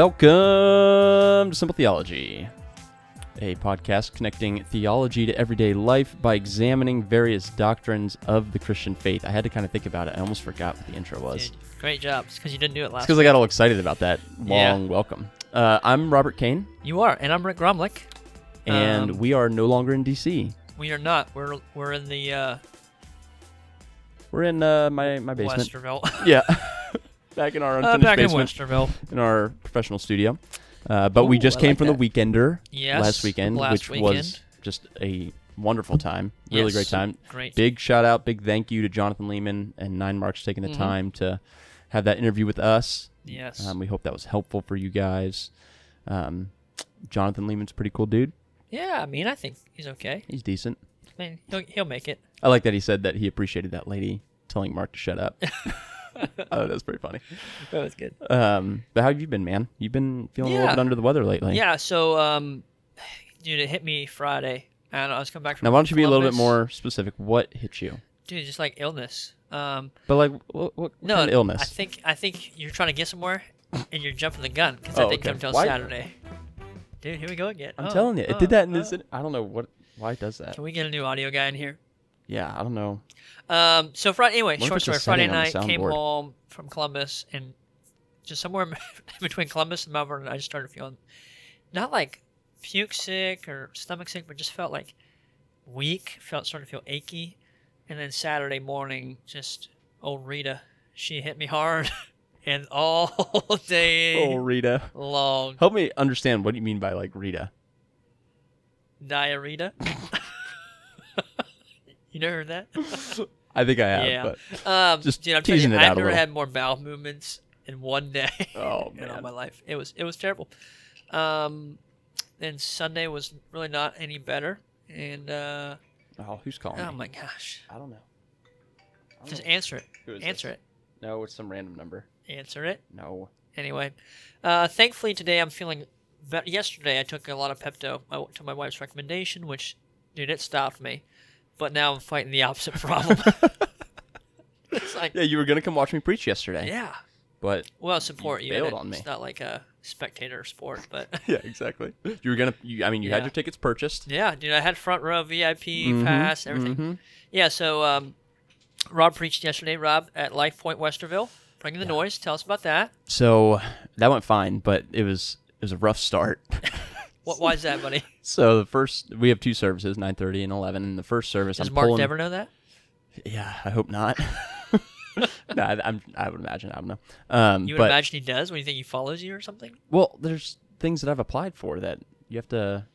Welcome to Simple Theology, a podcast connecting theology to everyday life by examining various doctrines of the Christian faith. I had to kind of think about it. I almost forgot what the intro was. Dude, great job. It's because you didn't do it last. because I got all excited about that Yeah. long welcome. Uh, I'm Robert Kane, You are, and I'm Rick Gromlick. and Um, we are no longer in DC. We are not. We're we're in the uh, We're in uh, my my basement. Westerville. Yeah, back in our uh, unfinished back in basement Westerville. in our professional studio. Uh, but we Ooh, just I came like from that. the Weekender Yes. last weekend, last which weekend. was just a wonderful time. Really Yes. great time. great. Big shout out, big thank you to Jonathan Leeman and Nine Marks taking the Mhm. time to have that interview with us. Yes. Um, we hope that was helpful for you guys. Um, Jonathan Leeman's a pretty cool dude. yeah, I mean, I think he's okay. He's decent. I mean, he'll, he'll make it. I like that he said that he appreciated that lady telling Mark to shut up. oh, that's pretty funny. That was good. Um, but how have you been, man? You've been feeling a little bit under the weather lately. Yeah. So, um, dude, it hit me Friday. I. I was coming back from. Now, why don't you be a little bit Columbus. more specific? What hit you? Dude, just like illness. Um, But like, what, what no, kind of illness? I think I think you're trying to get somewhere, and you're jumping the gun because Oh, I didn't okay. come until Why- Saturday. Dude, here we go again. I'm Oh, telling you, it oh, did that in oh. I don't know what. Why it does that? Can we get a new audio guy in here? Yeah, I don't know. Um, so Friday, anyway, short story. Friday setting on the night, came home from Columbus, and just somewhere in between Columbus and Melbourne, I just started feeling not like puke sick or stomach sick, but just felt like weak. Felt started to feel achy, and then Saturday morning, just old Rita, she hit me hard, and all day Oh, Rita, long help me understand what you mean by like Rita. diarrhea. You never heard that? I think I have, Yeah. but Um, Just I'm telling teasing you, it out a I've never had more bowel movements in one day Oh, in all my life. It was it was terrible. Um, then Sunday was really not any better, and uh, oh, who's calling oh me? my gosh, I don't know. I don't just know. answer it, answer this? No, it's some random number. answer it. No. Anyway, uh, thankfully today I'm feeling better. Yesterday I took a lot of Pepto to my wife's recommendation, which dude it stopped me, but now I'm fighting the opposite problem. it's like Yeah, you were gonna come watch me preach yesterday. yeah. But Well, support you. bailed on me. It's not like a spectator sport, but yeah, exactly. You were gonna. You, I mean, you had Yeah. your tickets purchased. yeah, dude, I had front row VIP Mhm, pass, everything. mhm. Yeah, so um, Rob preached yesterday. Rob at Life Point Westerville, bringing the noise. Tell us about that. So that went fine, but it was it was a rough start. What? Why is that, buddy? so the first we have two services, nine thirty and eleven. And the first service, Does I'm Mark pulling. never know that? Yeah, I hope not. no, I, I'm, I would imagine. I don't know. Um, You would but imagine he does when you think he follows you or something. well, there's things that I've applied for that you have to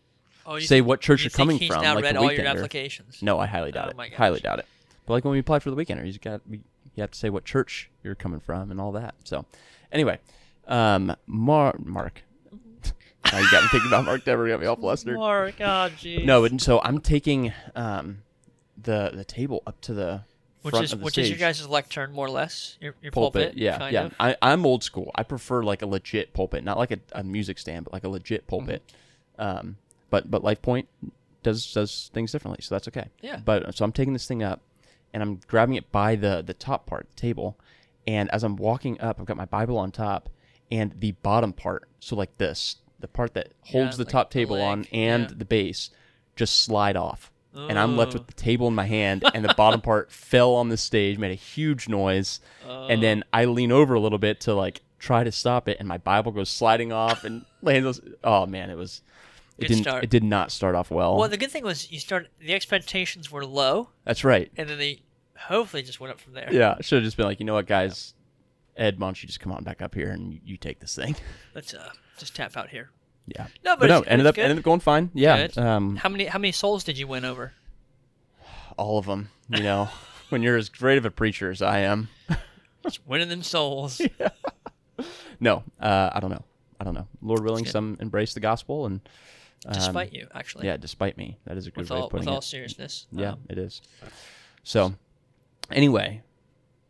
Oh, you say think- what church you you're think coming he's from. now like read the all your Weekender. applications. No, I highly doubt Oh it. my Highly doubt it. But like when we applied for the weekender, you got we, you have to say what church you're coming from and all that. So, anyway, um, Mar- Mark. Now you got me thinking about Mark Dever. Got me all flustered. Mark, oh jeez. No, and so I'm taking um, the the table up to the which front is of the which stage. is your guys' lectern more or less. Your, your pulpit. pulpit, yeah, kind yeah. of. I, I'm old school. I prefer like a legit pulpit, not like a, a music stand, but like a legit pulpit. Mm-hmm. Um, but but Life Point does does things differently, so that's okay. Yeah. But so I'm taking this thing up, and I'm grabbing it by the the top part, the table, and as I'm walking up, I've got my Bible on top, and the bottom part, so like this, the part that holds the like top the table on and yeah. the base, just slide off. And I'm left Oh. with the table in my hand, and the bottom part fell on the stage, made a huge noise, Oh. and then oh. I lean over a little bit to like try to stop it, and my Bible goes sliding off and lands. Oh man, it was. It Good didn't. start. It did not start off well. Well, the good thing was you start The expectations were low, That's right. and then they hopefully just went up from there. Yeah, should have just been like, you know what, guys, Ed, why don't you just come on back up here and you, take this thing? Let's uh, just tap out here. Yeah. No, but But no, it's- ended up good. ended up going fine. Yeah. Um, How many how many souls did you win over? all of them. You know, when you're as great of a preacher as I am. Just winning them souls. Yeah. No, uh, I don't know. I don't know. Lord willing, some embrace the gospel and. Um, Despite you, actually. Yeah, despite me. That is a good With way all of putting with it. all seriousness. Yeah, Um, it is. So, anyway,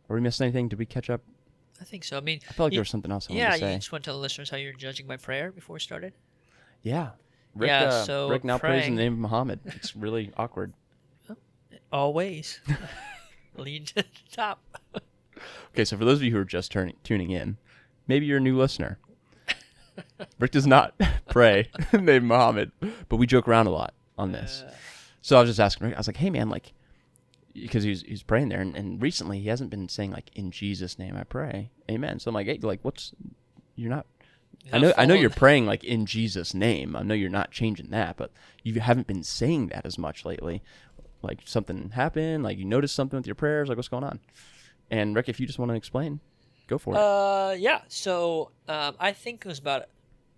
are we missing anything? Did we catch up? I think so. I mean, I felt like you- there was something else I yeah, wanted to you just want to tell the listeners how you're judging my prayer before we started. Yeah. Rick, Yeah, uh, so Rick now prays in the name of Muhammad. It's really awkward. Always lead to the top. Okay, so for those of you who are just turning tuning in, maybe you're a new listener. Rick does not pray in the name of Muhammad, but we joke around a lot on this. Uh, So I was just asking Rick. I was like, "Hey, man, like." Because he's he's praying there, and, and recently he hasn't been saying like "In Jesus' name I pray, Amen." So I'm like, "Hey, like, what's you're not I know I know you're praying like in Jesus' name. I know you're not changing that, but you haven't been saying that as much lately. Like something happened, like you noticed something with your prayers, like what's going on? And Rick, if you just want to explain, go for it. Uh, yeah. So um, I think it was about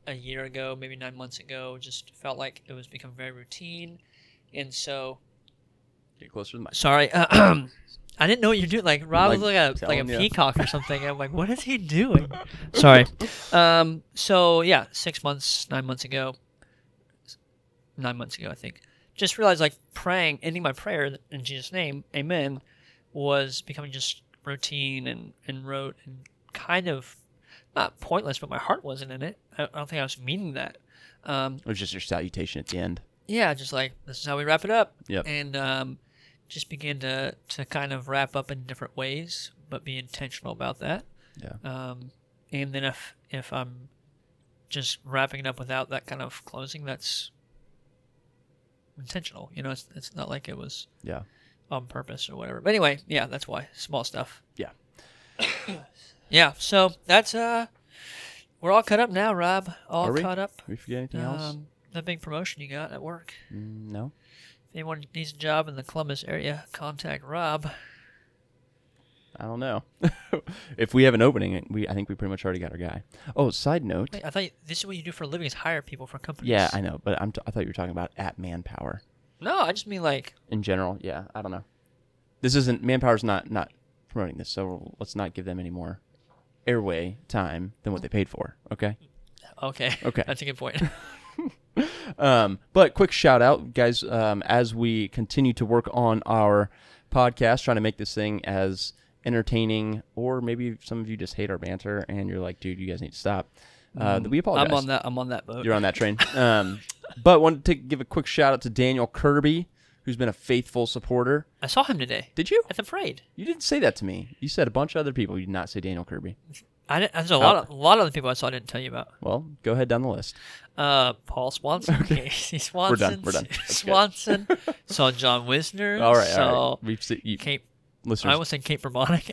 a year ago, maybe nine months ago. Just felt like it was becoming very routine, and so Get closer to the mic. sorry. I didn't know what you're doing. Like Rob was Like like a like a telling ya. peacock or something. I'm like, what is he doing? sorry. Um. So yeah, six months, nine months ago. Nine months ago, I think. Just realized like praying, ending my prayer in Jesus' name, Amen, was becoming just routine and and rote and kind of not pointless, but my heart wasn't in it. I, I don't think I was meaning that. Um, It was just your salutation at the end. yeah, just like this is how we wrap it up. Yep. And um, just begin to to kind of wrap up in different ways, but be intentional about that. Yeah. Um, and then if if I'm just wrapping it up without that kind of closing, that's intentional. You know, it's it's not like it was Yeah. on purpose or whatever. But anyway, yeah, that's why small stuff. Yeah. yeah. So that's uh, we're all caught up now, Rob. All Are we? caught up. we forget anything else? Um, the big promotion you got at work. Mm, no. Anyone needs a job in the Columbus area, contact Rob. I don't know. if we have an opening, we I think we pretty much already got our guy. Oh, side note. Wait, I thought you, this is what you do for a living is hire people for companies. Yeah, I know, but I'm t- I thought you were talking about at Manpower no, I just mean like in general. Yeah, I don't know. This isn't Manpower's not not promoting this, so let's not give them any more airway time than what they paid for. Okay. okay, Okay. that's a good point. Um, but quick shout out, guys, um, as we continue to work on our podcast, trying to make this thing as entertaining, or maybe some of you just hate our banter and you're like, dude, you guys need to stop. Uh, we apologize. I'm on that. I'm on that boat. You're on that train. Um, but wanted to give a quick shout out to Daniel Kirby, who's been a faithful supporter. I saw him today Did you? at the parade. You didn't say that to me. You said a bunch of other people. You did not say Daniel Kirby. I didn't, there's a lot of a lot of other people I saw I didn't tell you about. Well, go ahead down the list. Uh, Paul Swanson, Casey Swanson, We're done. That's good. Swanson. saw John Wisner. All right, saw all right. We've seen you, Kate. I listeners. was saying Kate Vermonic,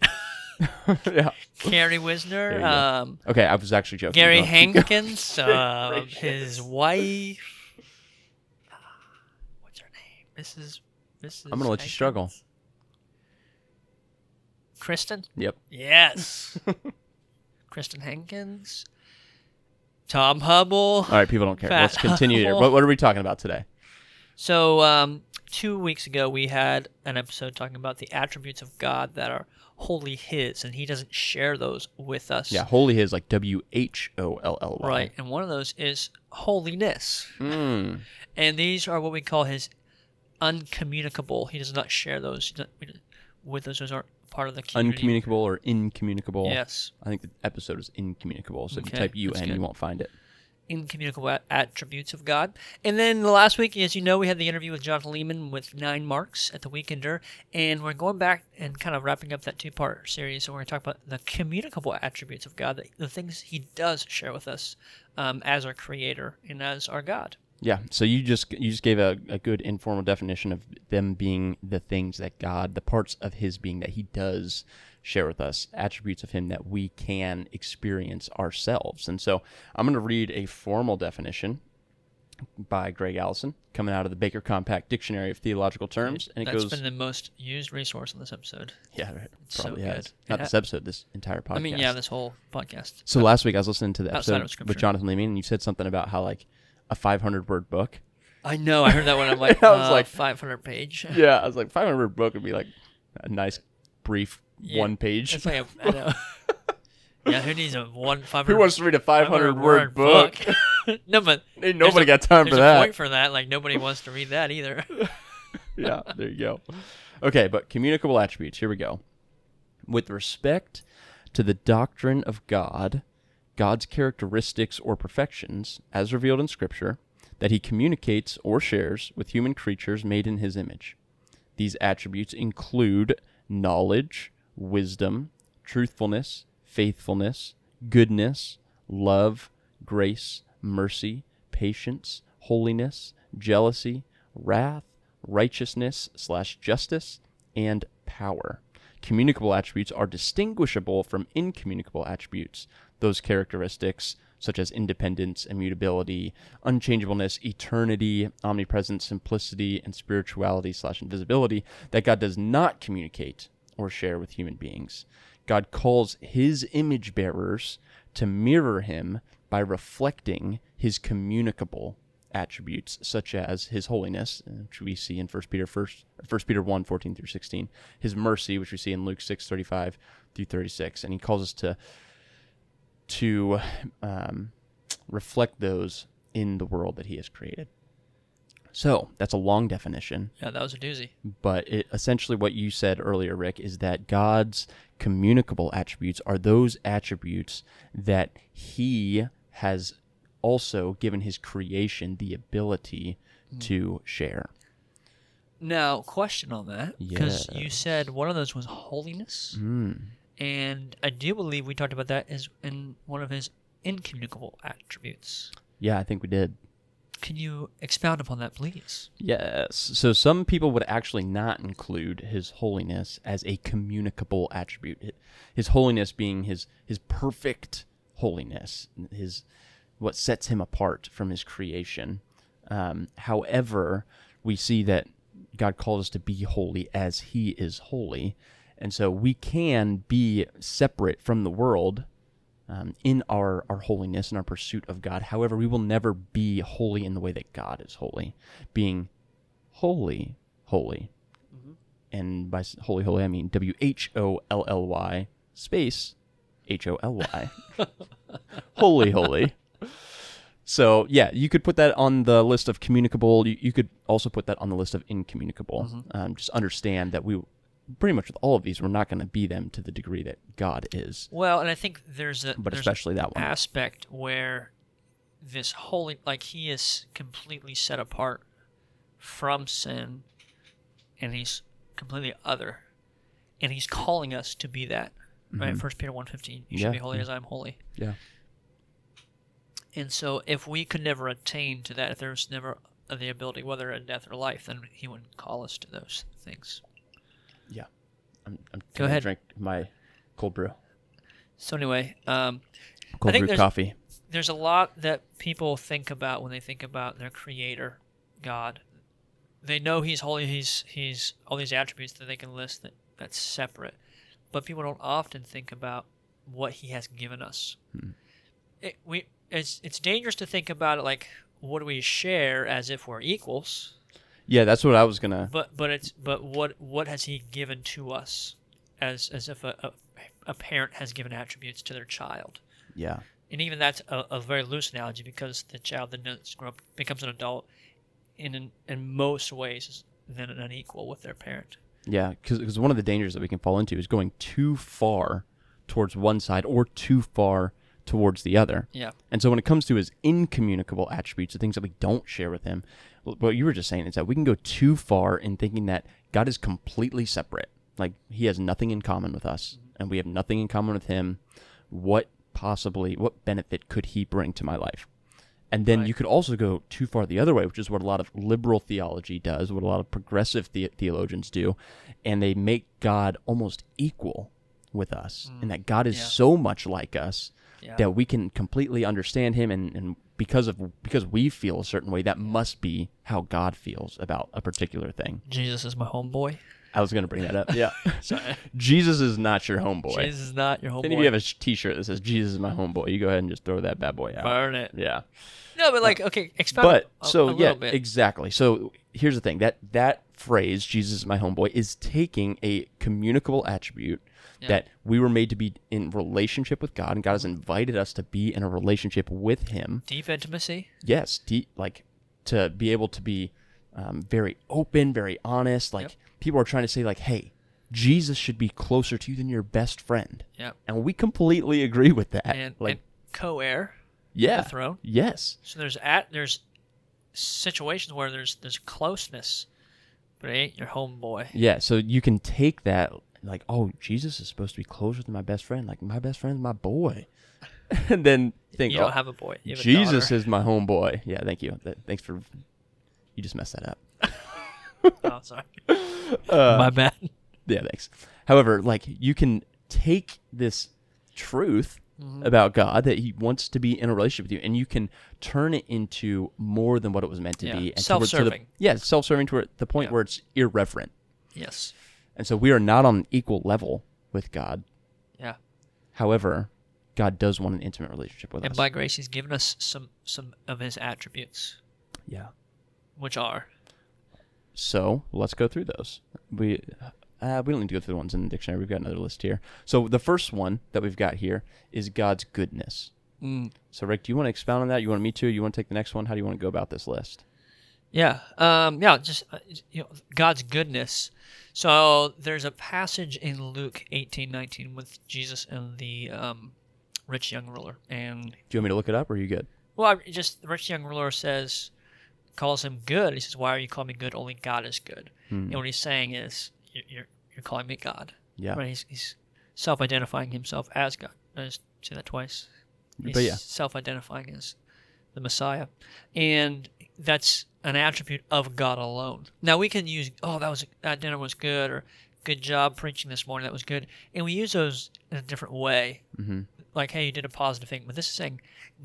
yeah. Carrie There Wisner. Um, Okay, I was actually joking. Gary Hankins, uh, his wife. uh, What's her name? Mrs. Mrs. I'm gonna let you struggle. Kristen. Yep. Yes. Kristen Hankins. Tom Hubble. All right, people don't care. Fat Let's continue here. What, what are we talking about today? So, um, two weeks ago, we had an episode talking about the attributes of God that are wholly His, and He doesn't share those with us. Yeah, holy His, like W H O L L Y. Right. And one of those is holiness. Mm. And these are what we call his uncommunicable. He does not share those he doesn't- we don't- with us. Those aren't part of the community. Uncommunicable or incommunicable. Yes. I think the episode is incommunicable. So if you Okay, type that's UN, good. you won't find it. Incommunicable at- attributes of God. And then the last week, as you know, we had the interview with Jonathan Leeman with nine marks at the Weekender. And we're going back and kind of wrapping up that two part series. And we're going to talk about the communicable attributes of God, the, the things he does share with us um, as our creator and as our God. Yeah. So you just you just gave a, a good informal definition of them being the things that God, the parts of His being that He does share with us, attributes of Him that we can experience ourselves. And so I'm going to read a formal definition by Gregg Allison, coming out of the Baker Compact Dictionary of Theological Terms, and it That's goes. been the most used resource on this episode. yeah, right, so probably good. Not Yeah. this episode, this entire podcast. I mean, yeah, this whole podcast. So last week I was listening to the Outside episode Scripture. with Jonathan Leeman, and you said something about how like a 500 word book. I know. I heard that one. I'm like, I was uh, like- 500 page. Yeah, I was like 500 word book would be like a nice, brief Yeah, one page. It's like a, I know. yeah, who needs a one 500? Who wants to read a 500 word book? no, but Ain't nobody got time for a that. point for that. Like nobody wants to read that either. yeah, there you go. Okay, but communicable attributes. Here we go. With respect to the doctrine of God, God's characteristics or perfections, as revealed in Scripture, that he communicates or shares with human creatures made in his image. These attributes include knowledge, wisdom, truthfulness, faithfulness, goodness, love, grace, mercy, patience, holiness, jealousy, wrath, righteousness slash justice, and power. Communicable attributes are distinguishable from incommunicable attributes. Those characteristics, such as independence, immutability, unchangeableness, eternity, omnipresence, simplicity, and spirituality slash invisibility, that God does not communicate or share with human beings. God calls his image bearers to mirror him by reflecting his communicable attributes such as his holiness which we see in 1 peter 1 1 peter 1 14 through 16 his mercy which we see in luke 6 35 through 36 and he calls us to to um, reflect those in the world that he has created so that's a long definition Yeah, that was a doozy. but it, essentially what you said earlier, Rick, is that God's communicable attributes are those attributes that He has also given His creation the ability to share. Now, question on that because you said one of those was holiness, Mm. And I do believe we talked about that as in one of his incommunicable attributes. Yeah, I think we did. Can you expound upon that, please? Yes. So some people would actually not include his holiness as a communicable attribute. His holiness being his his perfect holiness, his what sets him apart from his creation. Um, however, we see that God calls us to be holy as He is holy, and so we can be separate from the world um, in our, our holiness and our pursuit of God. However, we will never be holy in the way that God is holy, being holy, holy. And by holy, holy, I mean W H O L L Y space H O L Y. holy, holy. So, yeah, you could put that on the list of communicable. You, you could also put that on the list of incommunicable. Um, just understand that we, pretty much with all of these, we're not going to be them to the degree that God is, Well, and I think there's a but there's especially that one. aspect where this holy, like he is completely set apart from sin, and he's completely other, and he's calling us to be that. Right, First Peter one fifteen. You should Mm-hmm. Be holy yeah. as I am holy. Yeah. And so, if we could never attain to that, if there was never the ability, whether in death or life, then he would call us to those things. Yeah. I'm, I'm Go ahead. drink my cold brew. So anyway, um, Cold brew there's- coffee. there's a lot that people think about when they think about their creator, God. They know he's holy, he's he's all these attributes that they can list that that's separate. But people don't often think about what he has given us. It, we it's it's dangerous to think about it like what do we share as if we're equals, Yeah, that's what I was gonna. but but it's but what what has he given to us as as if a, a, a parent has given attributes to their child Yeah. and even that's a, a very loose analogy because the child then does grow up becomes an adult in in, in most ways is then an unequal with their parent. Yeah, because one of the dangers that we can fall into is going too far towards one side or too far towards the other. Yeah. And so when it comes to his incommunicable attributes, the things that we don't share with him, what you were just saying is that we can go too far in thinking that God is completely separate. Like he has nothing in common with us and we have nothing in common with him. What possibly, what benefit could he bring to my life? And then Right. you could also go too far the other way, which is what a lot of liberal theology does, what a lot of progressive the- theologians do, and they make God almost equal with us, and mm. that God is yeah. so much like us Yeah. that we can completely understand Him, and, and because of because we feel a certain way, that must be how God feels about a particular thing. Jesus is my homeboy. I was going to bring that up. Yeah, Jesus is not your homeboy. Jesus is not your If any of you have a sh- T-shirt that says "Jesus is my homeboy," you go ahead and just throw that bad boy out. Burn it. Yeah. No, but like okay, expound but a, so a yeah bit. exactly so here's the thing that that phrase jesus is my homeboy is taking a communicable attribute Yeah. that we were made to be in relationship with god and god has invited us to be in a relationship with him Deep intimacy. yes deep, like to be able to be um, very open very honest like Yep. people are trying to say like hey jesus should be closer to you than your best friend Yep. and we completely agree with that And, like and co-heir yeah the throne. yes So there's at there's situations where there's there's closeness, but it ain't your homeboy. Yeah, so you can take that like, oh, Jesus is supposed to be closer than my best friend. Like my best friend's my boy. and then think, you oh, don't have a boy. Have Jesus daughter. is my homeboy. Yeah, thank you. Th- thanks for. You just messed that up. oh, sorry. Uh, My bad. Yeah, thanks. However, like you can take this truth Mhm. about God that He wants to be in a relationship with you, and you can turn it into more than what it was meant to Yeah, be. And where- to the- self-serving. yeah, self-serving to the point Yeah. where it's irreverent. Yes. And so we are not on an equal level with God. Yeah. However, God does want an intimate relationship with And us. And by grace, He's given us some some of His attributes, yeah. which are So let's go through those. We uh, we don't need to go through the ones in the dictionary. We've got another list here. So the first one that we've got here is God's goodness. So Rick, do you want to expound on that? You want me to? You want to take the next one? How do you want to go about this list? Yeah, um, yeah, just uh, you know, God's goodness. So there's a passage in Luke eighteen nineteen with Jesus and the um, rich young ruler, and Do you want me to look it up, or are you good? well, I- just the rich young ruler says, calls him good. He says, "Why are you calling me good? Only God is good." Hmm. And what he's saying is, "You- "You're you're calling me God." Yeah. Right? He's, he's self-identifying himself as God. I just say that twice. He's But yeah. self-identifying as the Messiah, and that's an attribute of God alone. Now we can use, oh, that was that dinner was good, or good job preaching this morning, that was good, and we use those in a different way. Mm-hmm. Like, hey, you did a positive thing, but this is saying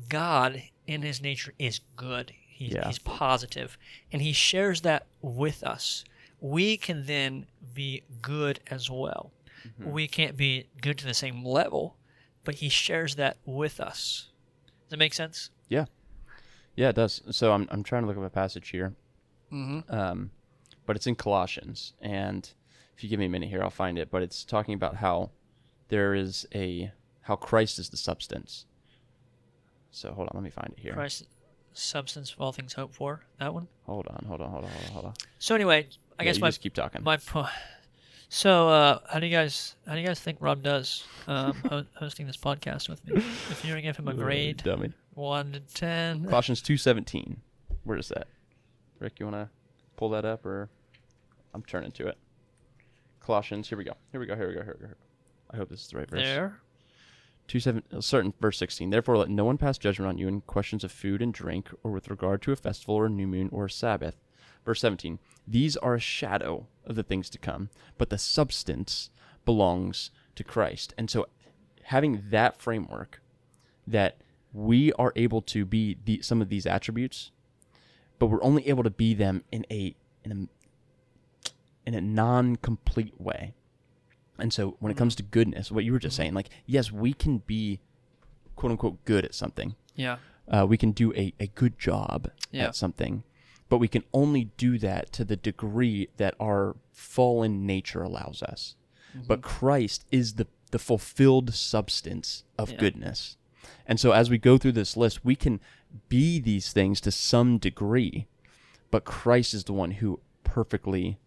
God in His nature is good. He's, Yeah. he's positive, and He shares that with us. We can then be good as well. Mm-hmm. We can't be good to the same level, but He shares that with us. Does that make sense? Yeah, it does. So I'm I'm trying to look up a passage here, Mm-hmm. um, but it's in Colossians, and if you give me a minute here, I'll find it. But it's talking about how there is a how Christ is the substance. So hold on, let me find it here. Christ, substance of all things hoped for. That one. Hold on, hold on, hold on, hold on, hold on. So anyway, I Yeah, guess my just keep talking. my point. So, uh, how do you guys how do you guys think Rob does um, ho- hosting this podcast with me? If you were to give him a grade, dummy. one to ten, Colossians two seventeen. Where is that? Rick, you wanna pull that up or I'm turning to it. Colossians, here we go. Here we go, here we go, here we go. I hope this is the right verse. there. Two seven uh, certain verse sixteen. Therefore let no one pass judgment on you in questions of food and drink, or with regard to a festival or a new moon or a Sabbath. Verse seventeen. These are a shadow of the things to come, but the substance belongs to Christ. And so having that framework that we are able to be the, some of these attributes, but we're only able to be them in a in a in a non-complete way. And so when it comes to goodness, what you were just saying, like yes, we can be quote unquote good at something. Yeah. Uh, we can do a, a good job Yeah. at something, but we can only do that to the degree that our fallen nature allows us. But Christ is the, the fulfilled substance of Yeah. goodness. And so as we go through this list, we can be these things to some degree, but Christ is the one who perfectly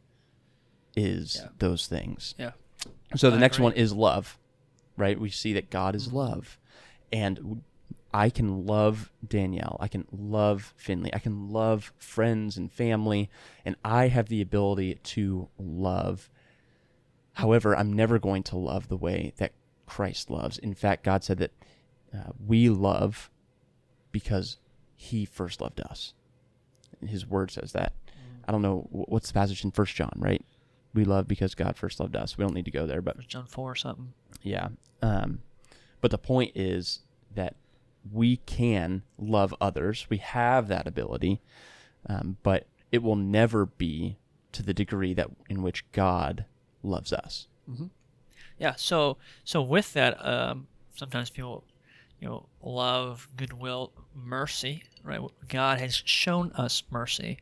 is Yeah. those things. Yeah. So the I next agree. one is love, right? We see that God is Mhm. love. And I can love Danielle. I can love Finley. I can love friends and family. And I have the ability to love. However, I'm never going to love the way that Christ loves. In fact, God said that uh, we love because he first loved us. His word says that. I don't know what's the passage in First John, right? We love because God first loved us. We don't need to go there, but First John four or something. yeah. Um, but the point is that we can love others. We have that ability, um, but it will never be to the degree that in which God loves us. Yeah. So so with that, um, sometimes people, you know, love, goodwill, mercy. Right. God has shown us mercy,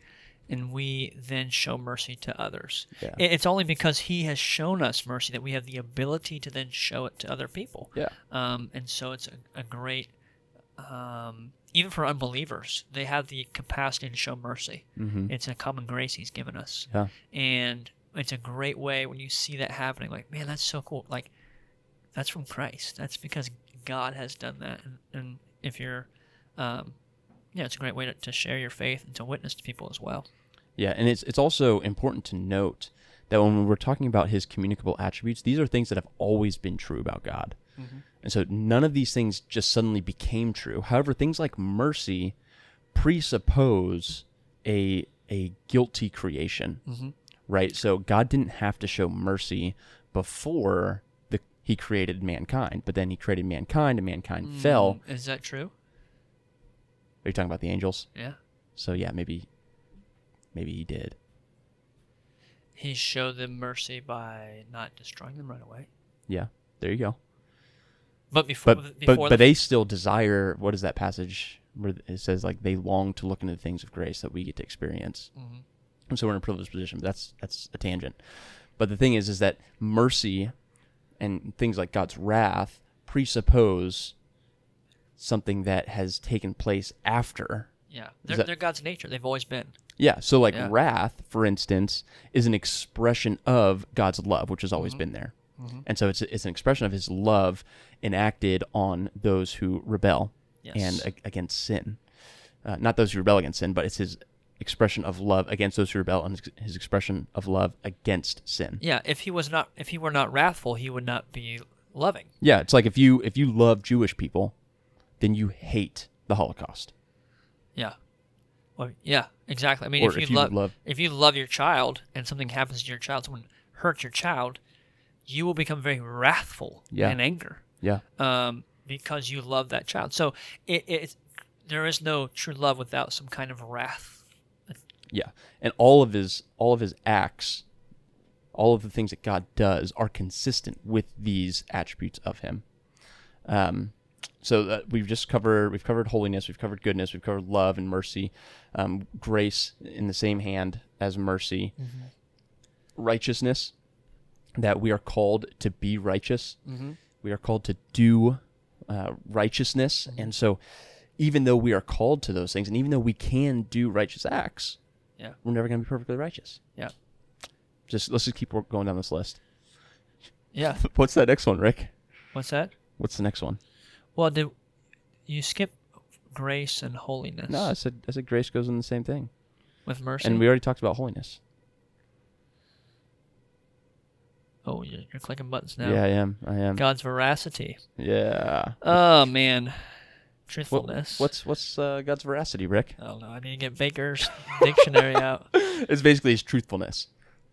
and we then show mercy to others. Yeah. It's only because He has shown us mercy that we have the ability to then show it to other people. Yeah. Um, and so it's a, a great, um, even for unbelievers, they have the capacity to show mercy. Mm-hmm. It's a common grace He's given us Yeah. and it's a great way when you see that happening like man that's so cool like that's from christ that's because god has done that and, and if you're um yeah it's a great way to, to share your faith and to witness to people as well Yeah, and it's it's also important to note that when we're talking about his communicable attributes, these are things that have always been true about God. And so none of these things just suddenly became true. However, things like mercy presuppose a a guilty creation. Mhm. Right? So God didn't have to show mercy before the he created mankind, but then he created mankind and mankind fell. Mm, Is that true? Are you talking about the angels? Yeah. So yeah, maybe maybe he did. He showed them mercy by not destroying them right away. Yeah. There you go. But before, But but, before but the, they still desire what is that passage where it says like they long to look into the things of grace that we get to experience. Mhm. And so we're in a privileged position. But that's that's a tangent. But the thing is, is that mercy and things like God's wrath presuppose something that has taken place after. yeah, they're, that- they're God's nature. They've always been. Yeah. So like Yeah. wrath, for instance, is an expression of God's love, which has always Mm-hmm. been there. And so it's it's an expression of His love enacted on those who rebel Yes. and against sin. Uh, not those who rebel against sin, but it's His expression of love against those who rebel and his- expression of love against sin. Yeah, if he was not, if he were not wrathful, he would not be loving. Yeah, it's like if you if you love Jewish people, then you hate the Holocaust. Yeah. Well, yeah, exactly. I mean, if you, if you love, love- if you love your child and something happens to your child, someone hurts your child, you will become very wrathful Yeah. and anger Yeah, um, because you love that child. So it, it there is no true love without some kind of wrath. yeah, and all of his all of his acts, all of the things that God does are consistent with these attributes of Him. Um, so that we've just covered we've covered holiness, we've covered goodness, we've covered love and mercy, um, grace in the same hand as mercy, righteousness, that we are called to be righteous. Mm-hmm. We are called to do uh, righteousness, and so even though we are called to those things, and even though we can do righteous acts, Yeah. we're never going to be perfectly righteous. Yeah. Just let's just keep going down this list. Yeah. What's that next one, Rick? What's that? What's the next one? Well, did you skip grace and holiness No, I said I said grace goes in the same thing, with mercy? and we already talked about holiness. Oh, you're, clicking buttons now. Yeah, I am. I am. God's veracity. Yeah. Oh man, What, truthfulness. what's what's uh, God's veracity, Rick? I don't know. I need to get Baker's dictionary out. it's basically his truthfulness.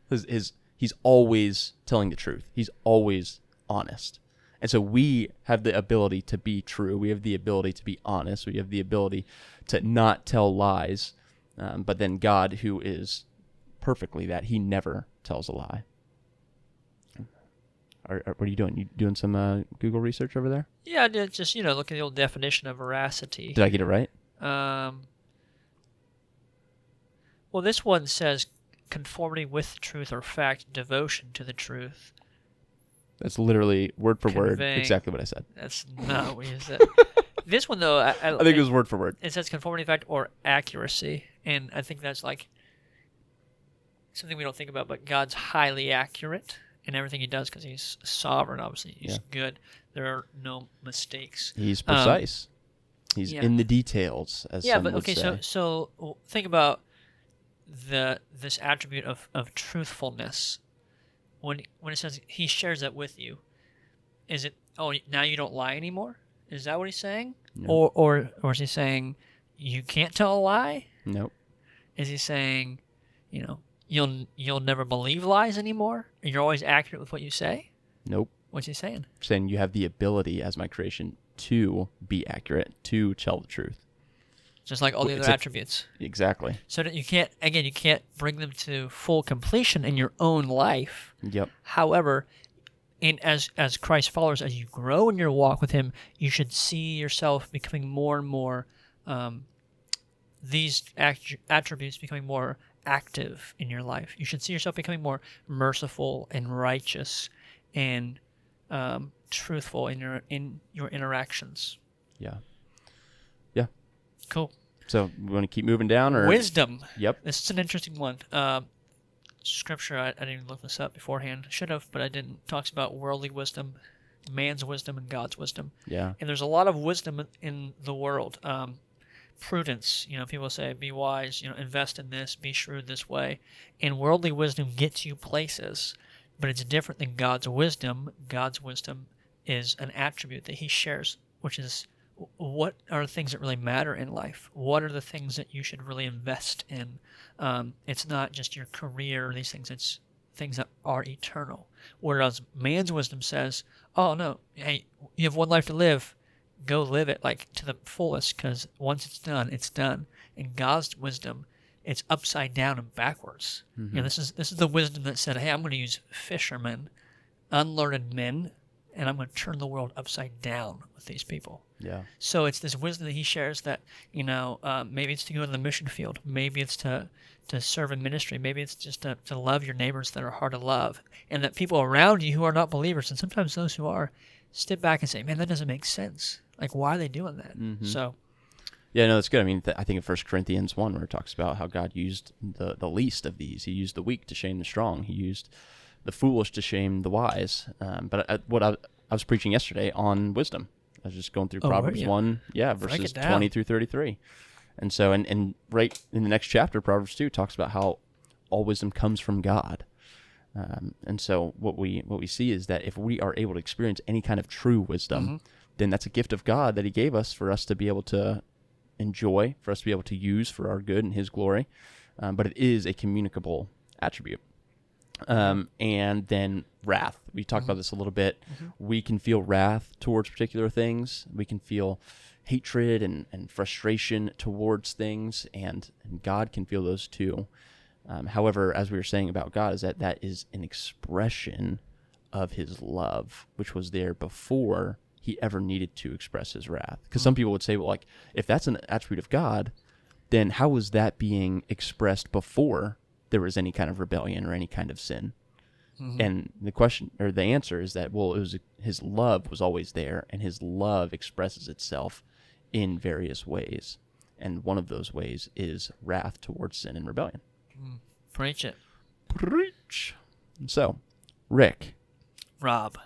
His, his he's always telling the truth. He's always honest. And so we have the ability to be true. We have the ability to be honest. We have the ability to not tell lies. Um, but then God, who is perfectly that, he never tells a lie. Are, are, what are you doing? You doing some uh, Google research over there? Yeah, I did just you know look at the old definition of veracity. Did I get it right? Um, well, this one says conformity with truth or fact, devotion to the truth. That's literally word for word exactly what I said. That's not what you said. this one though, I, I, I think it was word for word. it says conformity to fact or accuracy, and I think that's like something we don't think about. But God's highly accurate in everything He does because He's sovereign. Obviously, He's Yeah. good. There are no mistakes. He's Um, precise. He's yeah. in the details, as yeah, some but would okay, say. so so think about the this attribute of, of truthfulness. When when it says He shares that with you, is it oh now you don't lie anymore? Is that what He's saying? No. Or or or is He saying you can't tell a lie? Nope. Is he saying, you know, you'll you'll never believe lies anymore? And you're always accurate with what you say? Nope. What's he saying? Saying you have the ability as my creation to be accurate, to tell the truth. Just like all the other a- attributes. Exactly. So that you can't again you can't bring them to full completion in your own life. Yep. However, in as as Christ followers, as you grow in your walk with Him, you should see yourself becoming more and more um, these act- attributes becoming more active in your life. You should see yourself becoming more merciful and righteous and um, truthful in your in your interactions. Yeah. Yeah. Cool. So we want to keep moving down, or Wisdom. Yep. This is an interesting one. Um, scripture, I, I didn't even look this up beforehand. Should have, but I didn't. Talks about worldly wisdom, man's wisdom, and God's wisdom. Yeah. And there's a lot of wisdom in- in the world. Um, prudence, you know, people say, be wise, you know, invest in this, be shrewd this way. And worldly wisdom gets you places, but it's different than God's wisdom. God's wisdom is an attribute that he shares, which is what are the things that really matter in life? What are the things that you should really invest in? Um, it's not just your career these things, it's things that are eternal. Whereas man's wisdom says, oh no, hey, you have one life to live, go live it like to the fullest because once it's done, it's done. In God's wisdom, it's upside down and backwards. You know, this is this is the wisdom that said, "Hey, I'm going to use fishermen, unlearned men, and I'm going to turn the world upside down with these people." Yeah. So it's this wisdom that he shares that you know uh, maybe it's to go to the mission field, maybe it's to to serve in ministry, maybe it's just to, to love your neighbors that are hard to love, and that people around you who are not believers, and sometimes those who are, step back and say, "Man, that doesn't make sense. Like, why are they doing that?" So Yeah, no, that's good. I mean, th- I think in First Corinthians one, where it talks about how God used the the least of these, He used the weak to shame the strong. He used the foolish to shame the wise. Um, but I, what I, I was preaching yesterday on wisdom, I was just going through Oh, Proverbs one, yeah, verses twenty through thirty three, and so and and right in the next chapter, Proverbs two talks about how all wisdom comes from God. Um, and so what we what we see is that if we are able to experience any kind of true wisdom, Mm-hmm. then that's a gift of God that He gave us for us to be able to enjoy, for us to be able to use for our good and His glory. Um, but it is a communicable attribute. Um, and then wrath. We talked about this a little bit. We can feel wrath towards particular things. We can feel hatred and, and frustration towards things, and, and God can feel those too. Um, however, as we were saying about God, is that that is an expression of His love, which was there before He ever needed to express His wrath. Because some people would say, well, like if that's an attribute of God, then how was that being expressed before there was any kind of rebellion or any kind of sin? And the question or the answer is that well, it was his love was always there, and his love expresses itself in various ways, and one of those ways is wrath towards sin and rebellion. Preach it, Preach. So, Rick. Rob.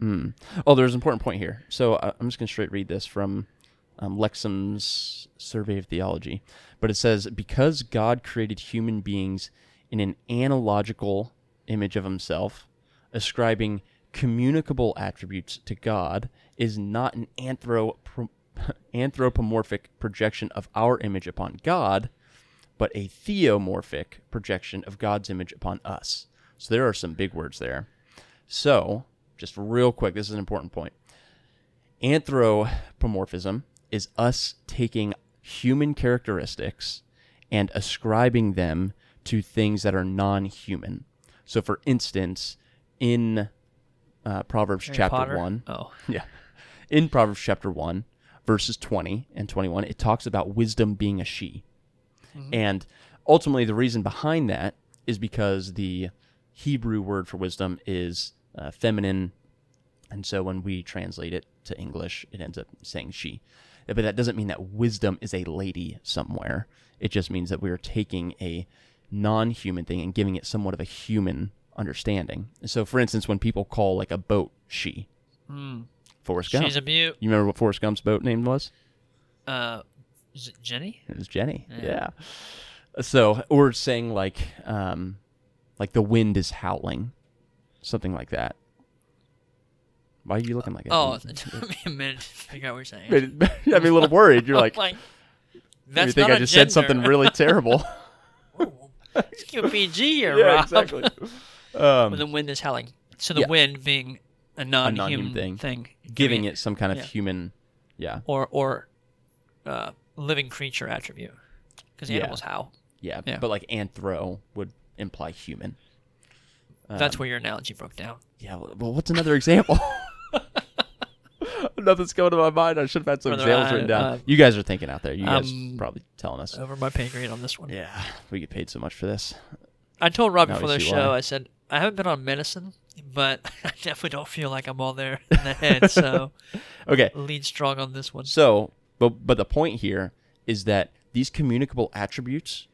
Mm. Oh, there's an important point here. So uh, I'm just going to straight read this from um, Lexham's Survey of Theology. But it says, because God created human beings in an analogical image of himself, ascribing communicable attributes to God is not an anthrop- anthropomorphic projection of our image upon God, but a theomorphic projection of God's image upon us. So there are some big words there. So, just real quick, this is an important point. Anthropomorphism is us taking human characteristics and ascribing them to things that are non human. So, for instance, in uh, Proverbs Harry chapter Potter? 1, Oh, yeah. In Proverbs chapter 1, verses 20 and 21, it talks about wisdom being a she. And ultimately, the reason behind that is because the Hebrew word for wisdom is uh, feminine. And so when we translate it to English, it ends up saying she. But that doesn't mean that wisdom is a lady somewhere. It just means that we're taking a non human thing and giving it somewhat of a human understanding. So, for instance, when people call like a boat she, Forrest Gump. she's a mute. You remember what Forrest Gump's boat name was? Uh, is it Jenny? It was Jenny. Yeah. Yeah. So, or saying like, um, like the wind is howling, something like that. Why are you looking like that? Oh, it took me a minute to figure out what you're saying. Made it- you had me a little worried. You're I'm like, like, you think not I a just said something really terrible? Let's PG here, yeah, Rob. exactly. When Um, the wind is howling. So the Yeah. wind being a non-human, non-human thing. thing, giving it some kind of yeah. human, yeah, or or uh, living creature attribute, because Yeah. animals howl. yeah, Yeah. But like anthro would imply human. That's Um, where your analogy broke down. Yeah. Well, what's another example? Nothing's going to my mind. I should have had some Brother, examples I- written down. uh, you guys are thinking out there. You guys um, probably telling us. Over my pay grade on this one. Yeah, we get paid so much for this. I told Rob Now before the see show. why. I said I haven't been on medicine, but I definitely don't feel like I'm all there in the head. So Okay, lean strong on this one. so but but the point here is that these communicable attributes,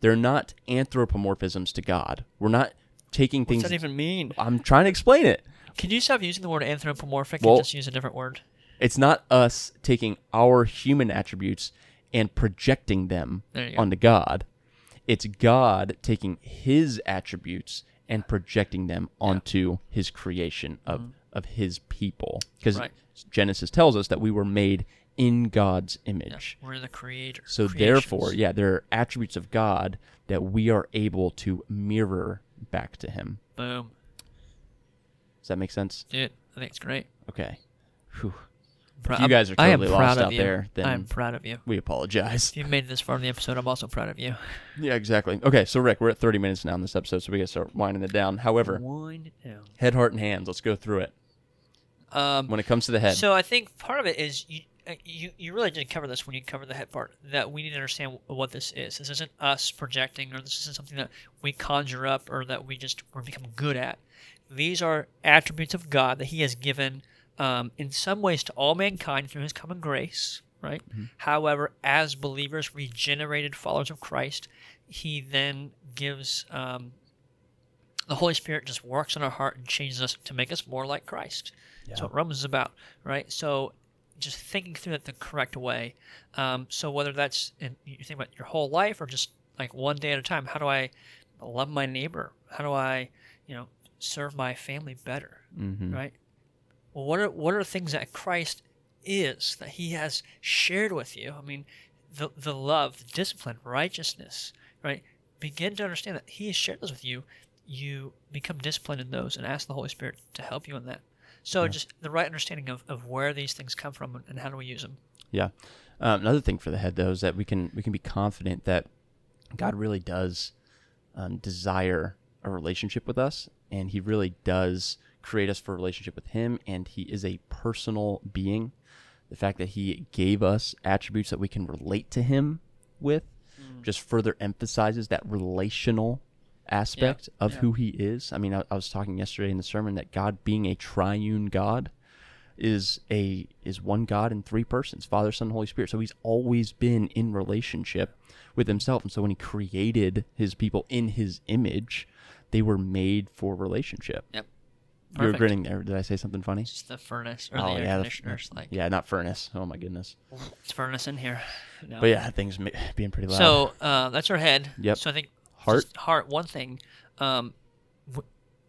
they're not anthropomorphisms to God. We're not taking things. that even mean? I'm trying to explain it. Can you stop using the word anthropomorphic Well- and just use a different word? It's not us taking our human attributes and projecting them go. onto God. It's God taking His attributes and projecting them onto His creation of Mm-hmm. of his people. Because Right. Genesis tells us that we were made in God's Yeah, image. we're the creator. So creations. therefore, yeah, there are attributes of God that we are able to mirror back to him. Boom. Does that make sense? Dude, I think it's great. Okay. Whew. Prou- you guys are totally lost out you. there, then- I'm proud of you. We apologize. If you've made it this far in the episode, I'm also proud of you. Yeah, exactly. Okay, so Rick, we're at 30 minutes now in this episode, so we got to start winding it down. However, Wind it down. head, heart, and hands. Let's go through it. Um, When it comes to the head, So I think part of it is you, you you really did cover this when you covered the head part. That we need to understand what this is. This isn't us projecting, or this isn't something that we conjure up, or that we just or become good at. These are attributes of God that He has given, um, in some ways, to all mankind through His common grace. Right. However, as believers, regenerated followers of Christ, He then gives. Um, the Holy Spirit just works in our heart and changes us to make us more like Christ. That's what Romans is about, right? So, just thinking through it the correct way. Um, so, whether that's in, you think about your whole life or just like one day at a time, how do I love my neighbor? How do I, you know, serve my family better, Mhm. right? Well, what are what are things that Christ is that He has shared with you? I mean, the the love, the discipline, righteousness, right? Begin to understand that He has shared those with you. You become disciplined in those and ask the Holy Spirit to help you in that. So Yeah. just the right understanding of, of where these things come from and how do we use them. Yeah. Um, another thing for the head though is that we can we can be confident that God really does um, desire a relationship with us, and He really does create us for a relationship with Him, and He is a personal being. The fact that He gave us attributes that we can relate to Him with just further emphasizes that relational aspect of yeah. who He is. I mean, I, I was talking yesterday in the sermon that God being a triune God is a is one God in three persons, Father, Son, Holy Spirit. So he's always been in relationship with himself. And so when he created his people in his image, they were made for relationship. Yep. You were grinning there. Did I say something funny? It's the furnace or Oh, the air yeah, the- like Yeah, not furnace. Oh my goodness. it's furnace in here. No. But yeah, things being pretty loud. So uh, that's our head. Yep. So I think Heart. just heart. One thing, um, w-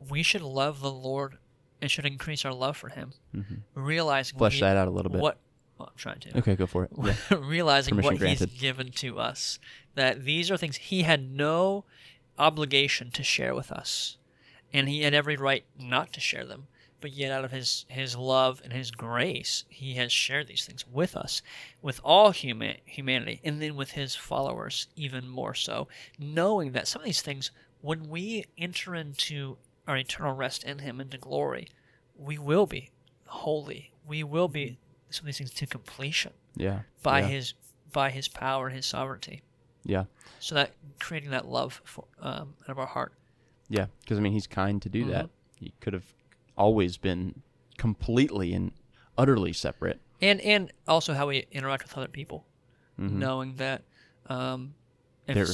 we should love the Lord. and should increase our love for Him. Mhm. Realizing what flesh he- that out a little bit. What well, I'm trying to. Okay, go for it. Yeah. realizing Permission what granted. he's given to us that these are things he had no obligation to share with us and he had every right not to share them but yet out of his his love and his grace he has shared these things with us with all human humanity and then with his followers even more so knowing that some of these things when we enter into our eternal rest in him into glory we will be holy we will be some of these things to completion Yeah. by yeah. his by his power and his sovereignty. Yeah. So that creating that love for, um, out of our heart. Yeah, because I mean, he's kind to do that. Mhm. He could have always been completely and utterly separate. and and also how we interact with other people, Mhm. knowing that. Um, They're-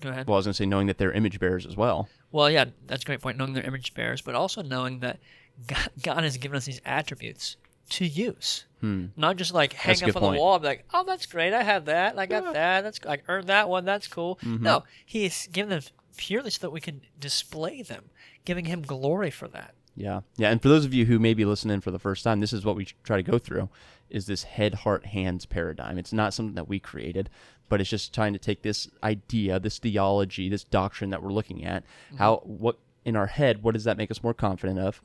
go ahead. Well, I was gonna say knowing that they're image bearers as well. Well, yeah, that's a great point. Knowing they're image bearers, but also knowing that God, God has given us these attributes to use, Hmm. not just like hang That's up on point. the wall. And be like, oh, that's great. I have that. I got that. That's I earned that one. That's cool. Mhm. No, He's given them purely so that we can display them, giving Him glory for that. Yeah, yeah. And for those of you who may be listening for the first time, this is what we try to go through: is this head, heart, hands paradigm. It's not something that we created, but it's just trying to take this idea, this theology, this doctrine that we're looking at. How what in our head, what does that make us more confident of?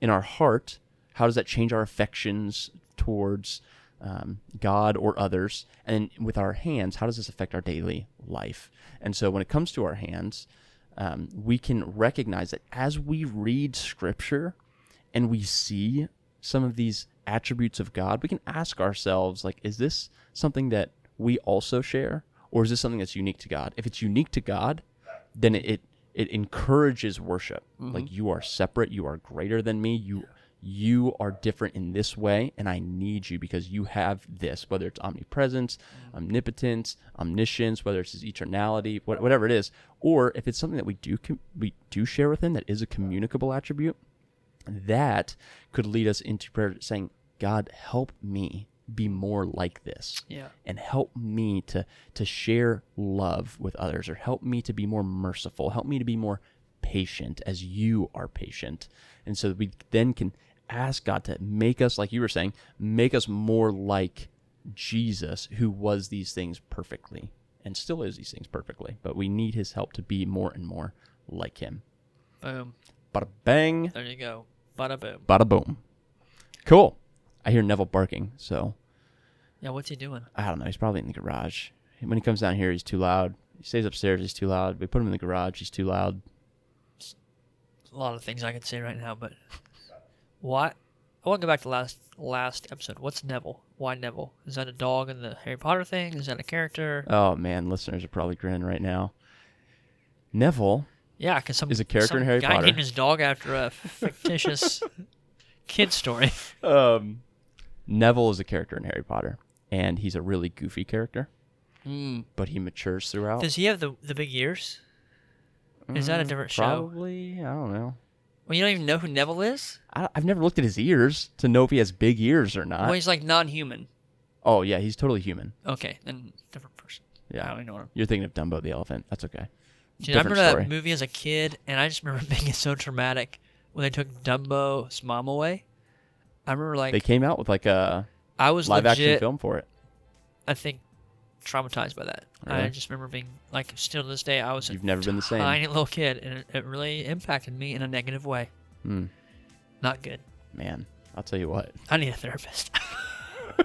In our heart, how does that change our affections towards um, God or others? And with our hands, how does this affect our daily life? And so, when it comes to our hands, um, we can recognize that as we read Scripture and we see some of these attributes of God, we can ask ourselves, like, is this something that we also share, or is this something that's unique to God? If it's unique to God, then it it, it encourages worship. Like you are separate, you are greater than me, you you are different in this way, and I need you because you have this, whether it's omnipresence, mm-hmm. omnipotence, omniscience, whether it's his eternality, what, whatever it is, or if it's something that we do com- we do share with him that is a communicable attribute, that could lead us into prayer saying, God, help me be more like this Yeah. and help me to to share love with others or help me to be more merciful. Help me to be more patient as you are patient. And so we then can ask God to make us, like you were saying, make us more like Jesus, who was these things perfectly and still is these things perfectly. But we need his help to be more and more like him. Boom. Bada bang, There you go. Bada boom. bada boom. Cool. I hear Neville barking, so Yeah, what's he doing? I don't know. He's probably in the garage. When he comes down here, he's too loud. He stays upstairs, he's too loud. We put him in the garage, he's too loud. A lot of things I could say right now, but why? I want to go back to last last episode. What's Neville? Why Neville? Is that a dog in the Harry Potter thing? Is that a character? Oh man, listeners are probably grinning right now. Neville yeah, because some is a character some in Harry guy Potter. named his dog after a fictitious kid story. um, Neville is a character in Harry Potter, and he's a really goofy character, Mm. but he matures throughout. Does he have the the big ears? Is that a Mm, different show? Probably. I don't know. Well, you don't even know who Neville is. I, I've never looked at his ears to know if he has big ears or not. well, he's like non-human. oh yeah, he's totally human. Okay, then different person. Yeah, I don't even know what I'm. you're thinking of Dumbo the elephant. That's okay. Dude, I remember story. that movie as a kid, and I just remember being so traumatic when they took Dumbo's mom away. I remember like They came out with like a I was live action legit, film for it. I think, traumatized by that. I just remember being like, still to this day, I was You've never been the same. tiny little kid, and it, it really impacted me in a negative way. Hmm. Not good. Man, I'll tell you what. I need a therapist. All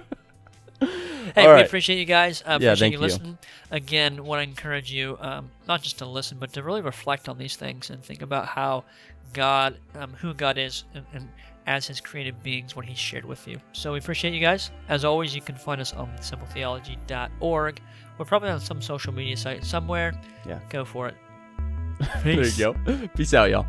hey, we right. appreciate you guys. Uh, Yeah, appreciate thank you you. listening. Again, want to encourage you um, not just to listen, but to really reflect on these things and think about how God, um, who God is, and, and as His created beings, what He shared with you. So we appreciate you guys. As always, you can find us on simpletheology.org. We're probably on some social media site somewhere. Yeah. Go for it. There you go. Peace out, y'all.